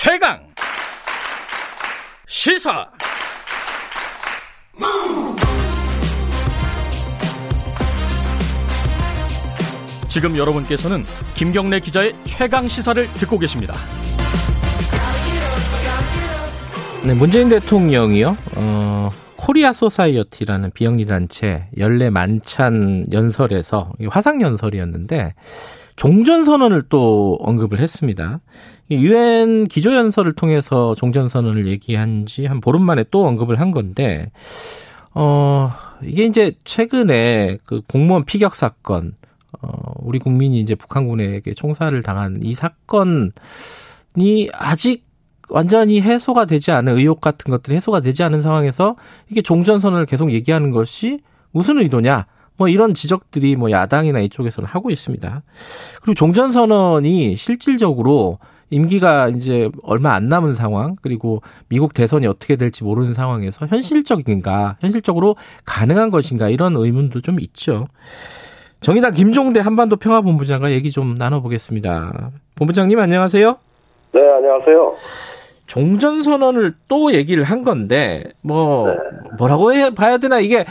최강 시사 지금 여러분께서는 김경래 기자의 최강 시사를 듣고 계십니다. 네, 문재인 대통령이요. 어, 코리아 소사이어티라는 비영리 단체 연례 만찬 연설에서 화상 연설이었는데 종전 선언을 또 언급을 했습니다. 유엔 기조 연설을 통해서 종전 선언을 얘기한 지 한 보름 만에 또 언급을 한 건데 어 이게 이제 최근에 그 공무원 피격 사건 어 우리 국민이 이제 북한군에게 총살을 당한 이 사건이 아직 완전히 해소가 되지 않은 의혹 같은 것들이 해소가 되지 않은 상황에서 이게 종전 선언을 계속 얘기하는 것이 무슨 의도냐? 뭐 이런 지적들이 뭐 야당이나 이쪽에서는 하고 있습니다. 그리고 종전 선언이 실질적으로 임기가 이제 얼마 안 남은 상황 그리고 미국 대선이 어떻게 될지 모르는 상황에서 현실적인가 현실적으로 가능한 것인가 이런 의문도 좀 있죠. 정의당 김종대 한반도 평화본부장과 얘기 좀 나눠보겠습니다. 본부장님 안녕하세요. 네 안녕하세요. 종전 선언을 또 얘기를 한 건데 뭐 네. 뭐라고 해 봐야 되나 이게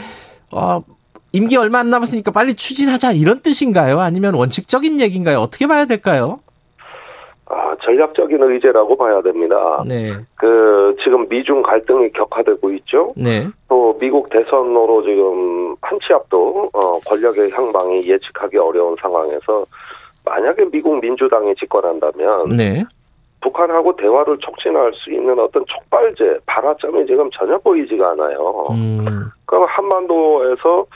어 임기 얼마 안 남았으니까 빨리 추진하자 이런 뜻인가요? 아니면 원칙적인 얘기인가요? 어떻게 봐야 될까요? 아, 전략적인 의제라고 봐야 됩니다. 네. 그, 지금 미중 갈등이 격화되고 있죠. 네. 또 미국 대선으로 지금 한 치 앞도, 어, 권력의 향방이 예측하기 어려운 상황에서 만약에 미국 민주당이 집권한다면. 네. 북한하고 대화를 촉진할 수 있는 어떤 촉발제, 발화점이 지금 전혀 보이지가 않아요. 음. 그럼 한반도에서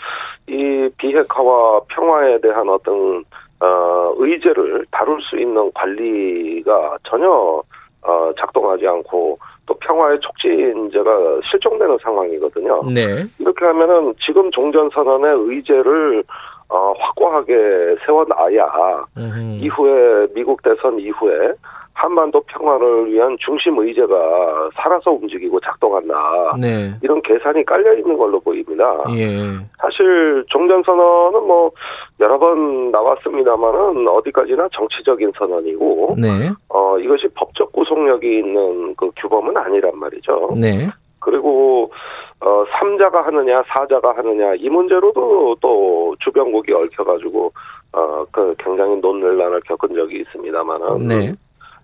이 비핵화와 평화에 대한 어떤 어, 의제를 다룰 수 있는 관리가 전혀 어, 작동하지 않고 또 평화의 촉진제가 실종되는 상황이거든요. 네. 이렇게 하면은 지금 종전선언의 의제를 어, 확고하게 세워놔야 음. 이후에 미국 대선 이후에 한반도 평화를 위한 중심 의제가 살아서 움직이고 작동한다. 네. 이런 계산이 깔려 있는 걸로 보입니다. 예. 사실 종전 선언은 뭐 여러 번 나왔습니다만은 어디까지나 정치적인 선언이고, 네. 어 이것이 법적 구속력이 있는 그 규범은 아니란 말이죠. 네. 그리고 어 삼자가 하느냐 사자가 하느냐 이 문제로도 또 주변국이 얽혀 가지고 어그 굉장히 논란을 겪은 적이 있습니다만은. 네.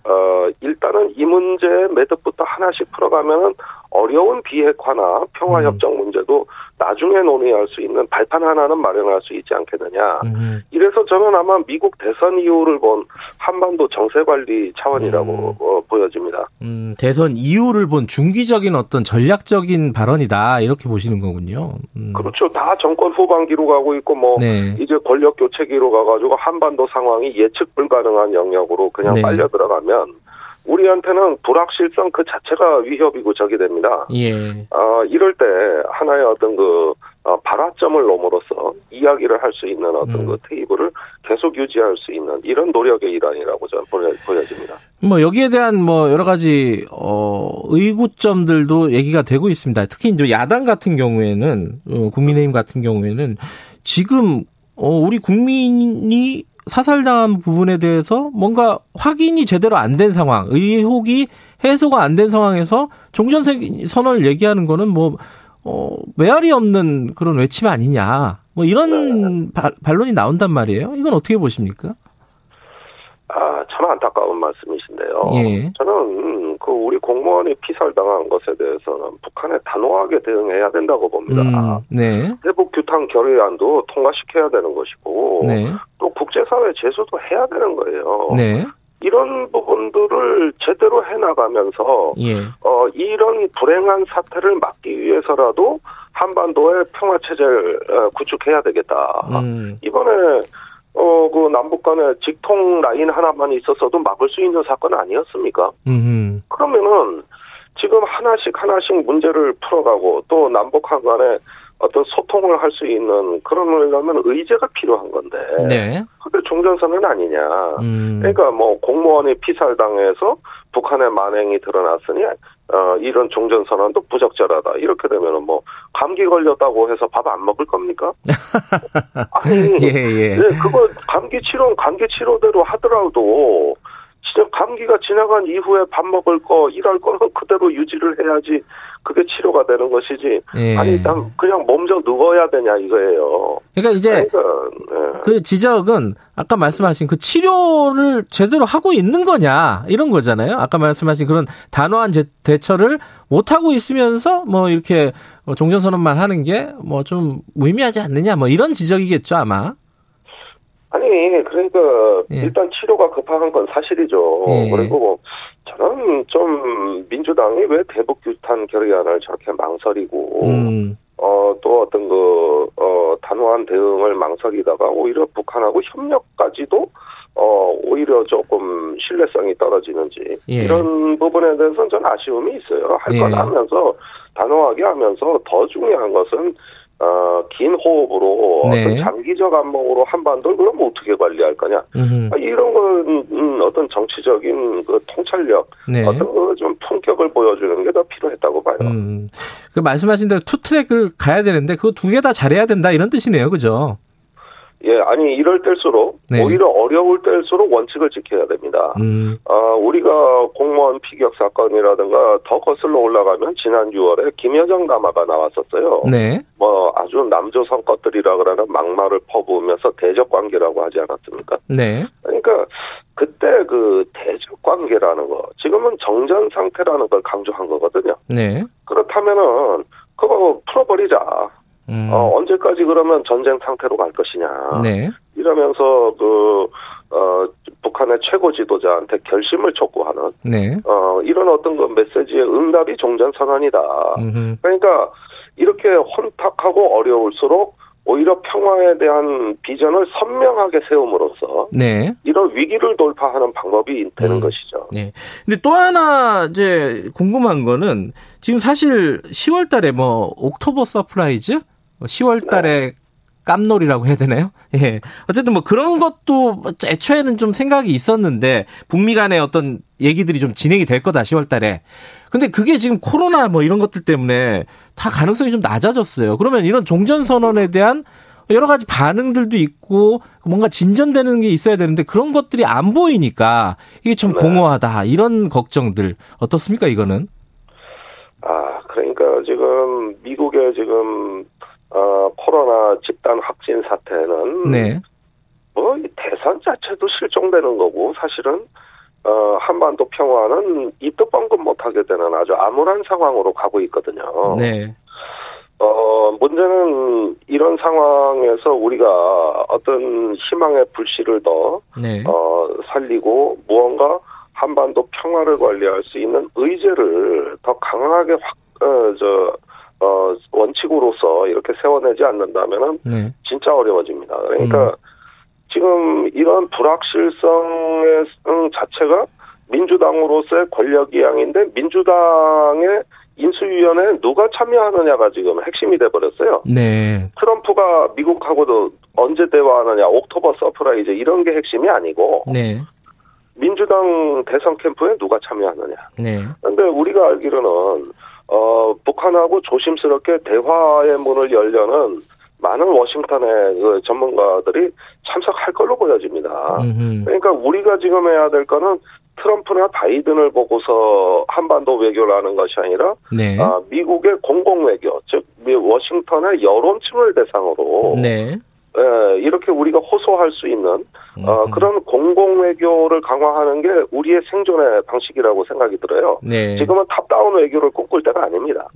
어, 일단은 이 문제 매듭부터 하나씩 풀어가면은 어려운 비핵화나 평화협정 음. 문제도 나중에 논의할 수 있는 발판 하나는 마련할 수 있지 않겠느냐. 음. 이래서 저는 아마 미국 대선 이후를 본 한반도 정세 관리 차원이라고 음. 어, 보여집니다. 음, 대선 이후를 본 중기적인 어떤 전략적인 발언이다 이렇게 보시는 거군요. 음. 그렇죠. 다 정권 후반기로 가고 있고 뭐 네. 이제 권력 교체기로 가가지고 한반도 상황이 예측 불가능한 영역으로 그냥 네. 빨려 들어가면 우리한테는 불확실성 그 자체가 위협이고 적이 됩니다. 예. 어, 이럴 때 하나의 어떤 그 어, 발화점을 넘어로서 이야기를 할 수 있는 어떤 음. 그 테이블을 계속 유지할 수 있는 이런 노력의 일환이라고 저는 보여집니다. 뭐 여기에 대한 뭐 여러 가지 어 의구점들도 얘기가 되고 있습니다. 특히 이제 야당 같은 경우에는 어, 국민의힘 같은 경우에는 지금 어 우리 국민이 사살당한 부분에 대해서 뭔가 확인이 제대로 안 된 상황, 의혹이 해소가 안 된 상황에서 종전 선언을 얘기하는 거는 뭐, 어, 메아리 없는 그런 외침 아니냐. 뭐 이런 네. 바, 반론이 나온단 말이에요. 이건 어떻게 보십니까? 아, 참 안타까운 말씀이신데요. 예. 저는 그 우리 공무원이 피살당한 것에 대해서는 북한에 단호하게 대응해야 된다고 봅니다. 음, 네. 대북 규탄 결의안도 통과시켜야 되는 것이고 네. 또 국제사회 제소도 해야 되는 거예요. 네. 이런 부분들을 제대로 해나가면서 예. 어 이런 불행한 사태를 막기 위해서라도 한반도의 평화 체제를 어, 구축해야 되겠다. 음. 이번에 어, 그 남북 간에 직통 라인 하나만 있었어도 막을 수 있는 사건 아니었습니까? 음흠. 그러면은 지금 하나씩 하나씩 문제를 풀어가고 또 남북한 간에 어떤 소통을 할 수 있는 그러려면 의제가 필요한 건데. 네. 그게 종전선언 아니냐. 음. 그러니까 뭐 공무원이 피살당해서 북한의 만행이 드러났으니 어, 이런 종전선언도 부적절하다. 이렇게 되면은 뭐, 감기 걸렸다고 해서 밥 안 먹을 겁니까? 아니, 예, 예. 네, 그거 감기 치료, 감기 치료대로 하더라도 진짜 감기가 지나간 이후에 밥 먹을 거, 일할 거는 그대로 유지를 해야지 그게 치료가 되는 것이지. 예. 아니, 난 그냥 몸져 누워야 되냐 이거예요. 그러니까 이제 그러니까, 예. 그 지적은 아까 말씀하신 그 치료를 제대로 하고 있는 거냐 이런 거잖아요. 아까 말씀하신 그런 단호한 제, 대처를 못 하고 있으면서 뭐 이렇게 종전선언만 하는 게 뭐 좀 무의미하지 않느냐 뭐 이런 지적이겠죠 아마. 아니 그러니까 예. 일단 치료가 급한 건 사실이죠. 예. 그리고 뭐 저는 좀 민주당이 왜 대북 규탄 결의안을 저렇게 망설이고 음. 어또 어떤 그어 단호한 대응을 망설이다가 오히려 북한하고 협력까지도 어 오히려 조금 신뢰성이 떨어지는지 예. 이런 부분에 대해서는 전 아쉬움이 있어요. 할건 예. 하면서 단호하게 하면서 더 중요한 것은 어, 긴 호흡으로 네. 어떤 장기적 안목으로 한반도를 그럼 어떻게 관리할 거냐 아, 이런 건 음, 어떤 정치적인 그 통찰력 네. 어떤 그좀 품격을 보여주는 게 더 필요했다고 봐요. 음. 그 말씀하신 대로 two track을 가야 되는데 그거 두개 다 잘해야 된다 이런 뜻이네요, 그죠? 예, 아니 이럴 때일수록 네. 오히려 어려울 때일수록 원칙을 지켜야 됩니다. 음. 어, 우리가 공무원 피격 사건이라든가 더 거슬러 올라가면 지난 6월에 김여정 남아가 나왔었어요. 네. 뭐 아주 남조선 것들이라 그러는 막말을 퍼부으면서 대적 관계라고 하지 않았습니까? 네. 그러니까 그때 그 대적 관계라는 거 지금은 정전 상태라는 걸 강조한 거거든요. 네. 그렇다면은 그거 풀어버리자. 음. 어, 언제까지 그러면 전쟁 상태로 갈 것이냐. 네. 이러면서 그, 어, 북한의 최고 지도자한테 결심을 촉구하는. 네. 어, 이런 어떤 그 메시지의 응답이 종전 선언이다. 음흠. 그러니까 이렇게 혼탁하고 어려울수록 오히려 평화에 대한 비전을 선명하게 세움으로써 네. 이런 위기를 돌파하는 방법이 되는 음. 것이죠. 네. 근데 또 하나 이제 궁금한 거는 지금 사실 10월 달에 뭐 October surprise 10월 뭐 달에 깜놀이라고 해야 되나요? 예. 어쨌든 뭐 그런 것도 애초에는 좀 생각이 있었는데 북미 간의 어떤 얘기들이 좀 진행이 될 거다 10월 달에. 근데 그게 지금 코로나 뭐 이런 것들 때문에 다 가능성이 좀 낮아졌어요. 그러면 이런 종전 선언에 대한 여러 가지 반응들도 있고 뭔가 진전되는 게 있어야 되는데 그런 것들이 안 보이니까 이게 좀 네. 공허하다 이런 걱정들 어떻습니까 이거는? 아 그러니까 지금 미국의 지금 어, 코로나 집단 확진 사태는 네. 뭐 대선 자체도 실종되는 거고 사실은 어, 한반도 평화는 입도 뻥긋 못하게 되는 아주 암울한 상황으로 가고 있거든요. 네. 어, 문제는 이런 상황에서 우리가 어떤 희망의 불씨를 더, 네. 어, 살리고 무언가 한반도 평화를 관리할 수 있는 의제를 더 강하게 확, 어, 저, 어, 원칙으로서 이렇게 세워내지 않는다면은 네. 진짜 어려워집니다. 그러니까 음. 지금 이런 불확실성의 자체가 민주당으로서의 권력 이양인데 민주당의 인수위원회에 누가 참여하느냐가 지금 핵심이 돼버렸어요. 네. 트럼프가 미국하고도 언제 대화하느냐, October surprise 이런 게 핵심이 아니고 네. 민주당 대선 캠프에 누가 참여하느냐. 네. 근데 우리가 알기로는 어, 북한하고 조심스럽게 대화의 문을 열려는 많은 워싱턴의 그 전문가들이 참석할 걸로 보여집니다. 음흠. 그러니까 우리가 지금 해야 될 거는 트럼프나 바이든을 보고서 한반도 외교를 하는 것이 아니라 네. 아, 미국의 공공 외교, 즉 워싱턴의 여론층을 대상으로 네. 예, 이렇게 우리가 호소할 수 있는 어, 그런 공공 외교를 강화하는 게 우리의 생존의 방식이라고 생각이 들어요. 네. 지금은 top-down 외교를 꿈꿀 때가 아닙니다.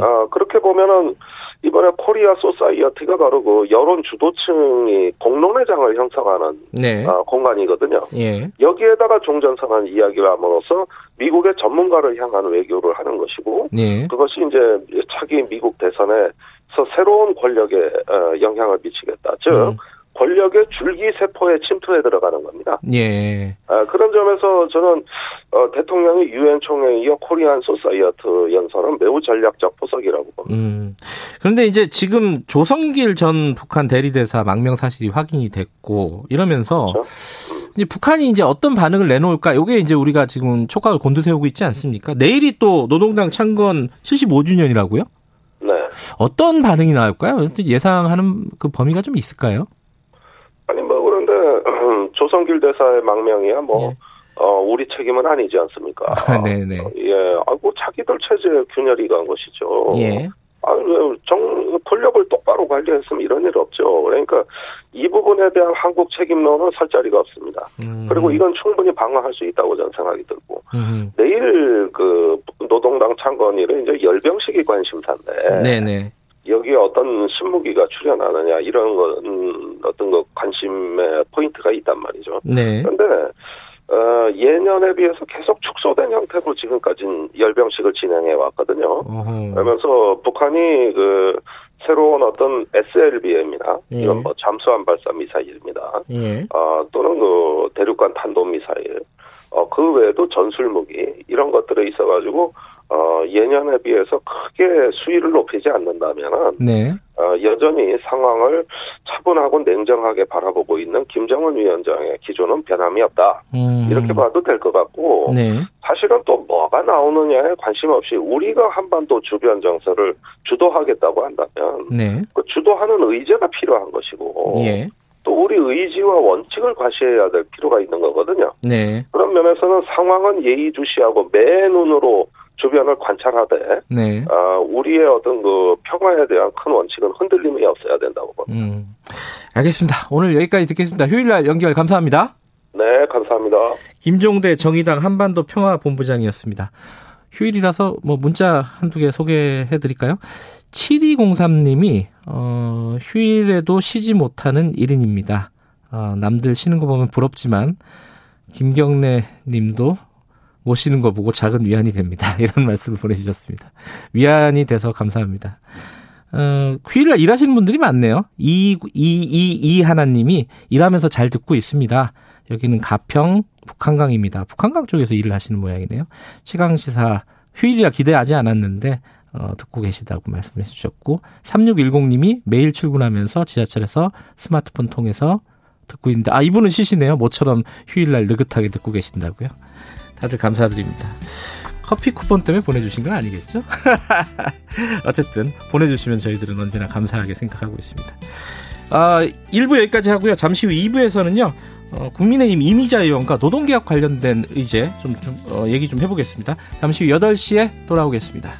어, 그렇게 보면은 이번에 코리아 소사이어티가 바로 그 여론 주도층이 공론의 장을 형성하는 네. 어, 공간이거든요. 예. 여기에다가 종전선언 이야기를 함으로써 미국의 전문가를 향한 외교를 하는 것이고 예. 그것이 이제 차기 미국 대선에 서 새로운 권력에 어, 영향을 미치겠다. 즉 음. 권력의 줄기 세포에 침투해 들어가는 겁니다. 예. 아, 그런 점에서 저는 어, 대통령이 유엔 총회에 이어 코리안 소사이어티 연설은 매우 전략적 포석이라고 봅니다. 음. 그런데 이제 지금 조성길 전 북한 대리대사 망명 사실이 확인이 됐고 이러면서 그렇죠? 음. 이제 북한이 이제 어떤 반응을 내놓을까? 이게 이제 우리가 지금 촉각을 곤두세우고 있지 않습니까? 내일이 또 노동당 창건 75주년이라고요? 어떤 반응이 나올까요? 예상하는 그 범위가 좀 있을까요? 아니 뭐 그런데 조성길 대사의 망명이야 뭐 예. 어, 우리 책임은 아니지 않습니까? 아, 네네. 예, 아고 자기들 체제 균열이 간 것이죠. 예. 아, 정, 권력을 똑바로 관리했으면 이런 일 없죠. 그러니까 이 부분에 대한 한국 책임론은 설 자리가 없습니다. 음. 그리고 이건 충분히 방어할 수 있다고 저는 생각이 들고. 음. 내일 그 노동당 창건일은 이제 열병식이 관심사인데. 네네. 여기에 어떤 신무기가 출연하느냐 이런 건 어떤 거 관심의 포인트가 있단 말이죠. 네. 그런데 어, 예년에 비해서 계속 축소된 형태로 지금까지는 열병식을 진행해 왔거든요. 어허. 그러면서 북한이 그 새로운 어떤 SLBM이나 예. 이건 뭐 잠수함 발사 미사일입니다. 예. 어, 또는 그 대륙간 탄도 미사일, 어, 그 외에도 전술 무기 이런 것들에 있어가지고 어, 예년에 비해서 크게 수위를 높이지 않는다면 네. 어, 여전히 상황을 차분하고 냉정하게 바라보고 있는 김정은 위원장의 기조는 변함이 없다. 음. 이렇게 봐도 될 것 같고 네. 사실은 또 뭐가 나오느냐에 관심 없이 우리가 한반도 주변 정서를 주도하겠다고 한다면 네. 그 주도하는 의제가 필요한 것이고 예. 또 우리 의지와 원칙을 과시해야 될 필요가 있는 거거든요. 네. 그런 면에서는 상황은 예의주시하고 매 눈으로 주변을 관찰하되 네. 어, 우리의 어떤 그 평화에 대한 큰 원칙은 흔들림이 없어야 된다고 봅니다. 음, 알겠습니다. 오늘 여기까지 듣겠습니다. 휴일날 연결 감사합니다. 네, 감사합니다. 김종대 정의당 한반도 평화본부장이었습니다. 휴일이라서 뭐 문자 한두 개 소개해 드릴까요? 7203님이 어, 휴일에도 쉬지 못하는 1인입니다. 어, 남들 쉬는 거 보면 부럽지만 김경래 님도 모시는 거 보고 작은 위안이 됩니다. 이런 말씀을 보내주셨습니다. 위안이 돼서 감사합니다. 어, 휴일날 일하시는 분들이 많네요. 이, 이, 이, 이 하나님이 일하면서 잘 듣고 있습니다. 여기는 가평 북한강입니다. 북한강 쪽에서 일을 하시는 모양이네요. 최강시사 휴일이라 기대하지 않았는데, 어, 듣고 계시다고 말씀해 주셨고, 3610님이 매일 출근하면서 지하철에서 스마트폰 통해서 듣고 있는데, 아, 이분은 쉬시네요. 모처럼 휴일날 느긋하게 듣고 계신다고요. 다들 감사드립니다. 커피 쿠폰 때문에 보내주신 건 아니겠죠? 어쨌든 보내주시면 저희들은 언제나 감사하게 생각하고 있습니다. 아, 1부 여기까지 하고요. 잠시 후 2부에서는요. 어, 국민의힘 이미자 의원과 노동개혁 관련된 의제 좀, 좀 어, 얘기 좀 해보겠습니다. 잠시 후 8시에 돌아오겠습니다.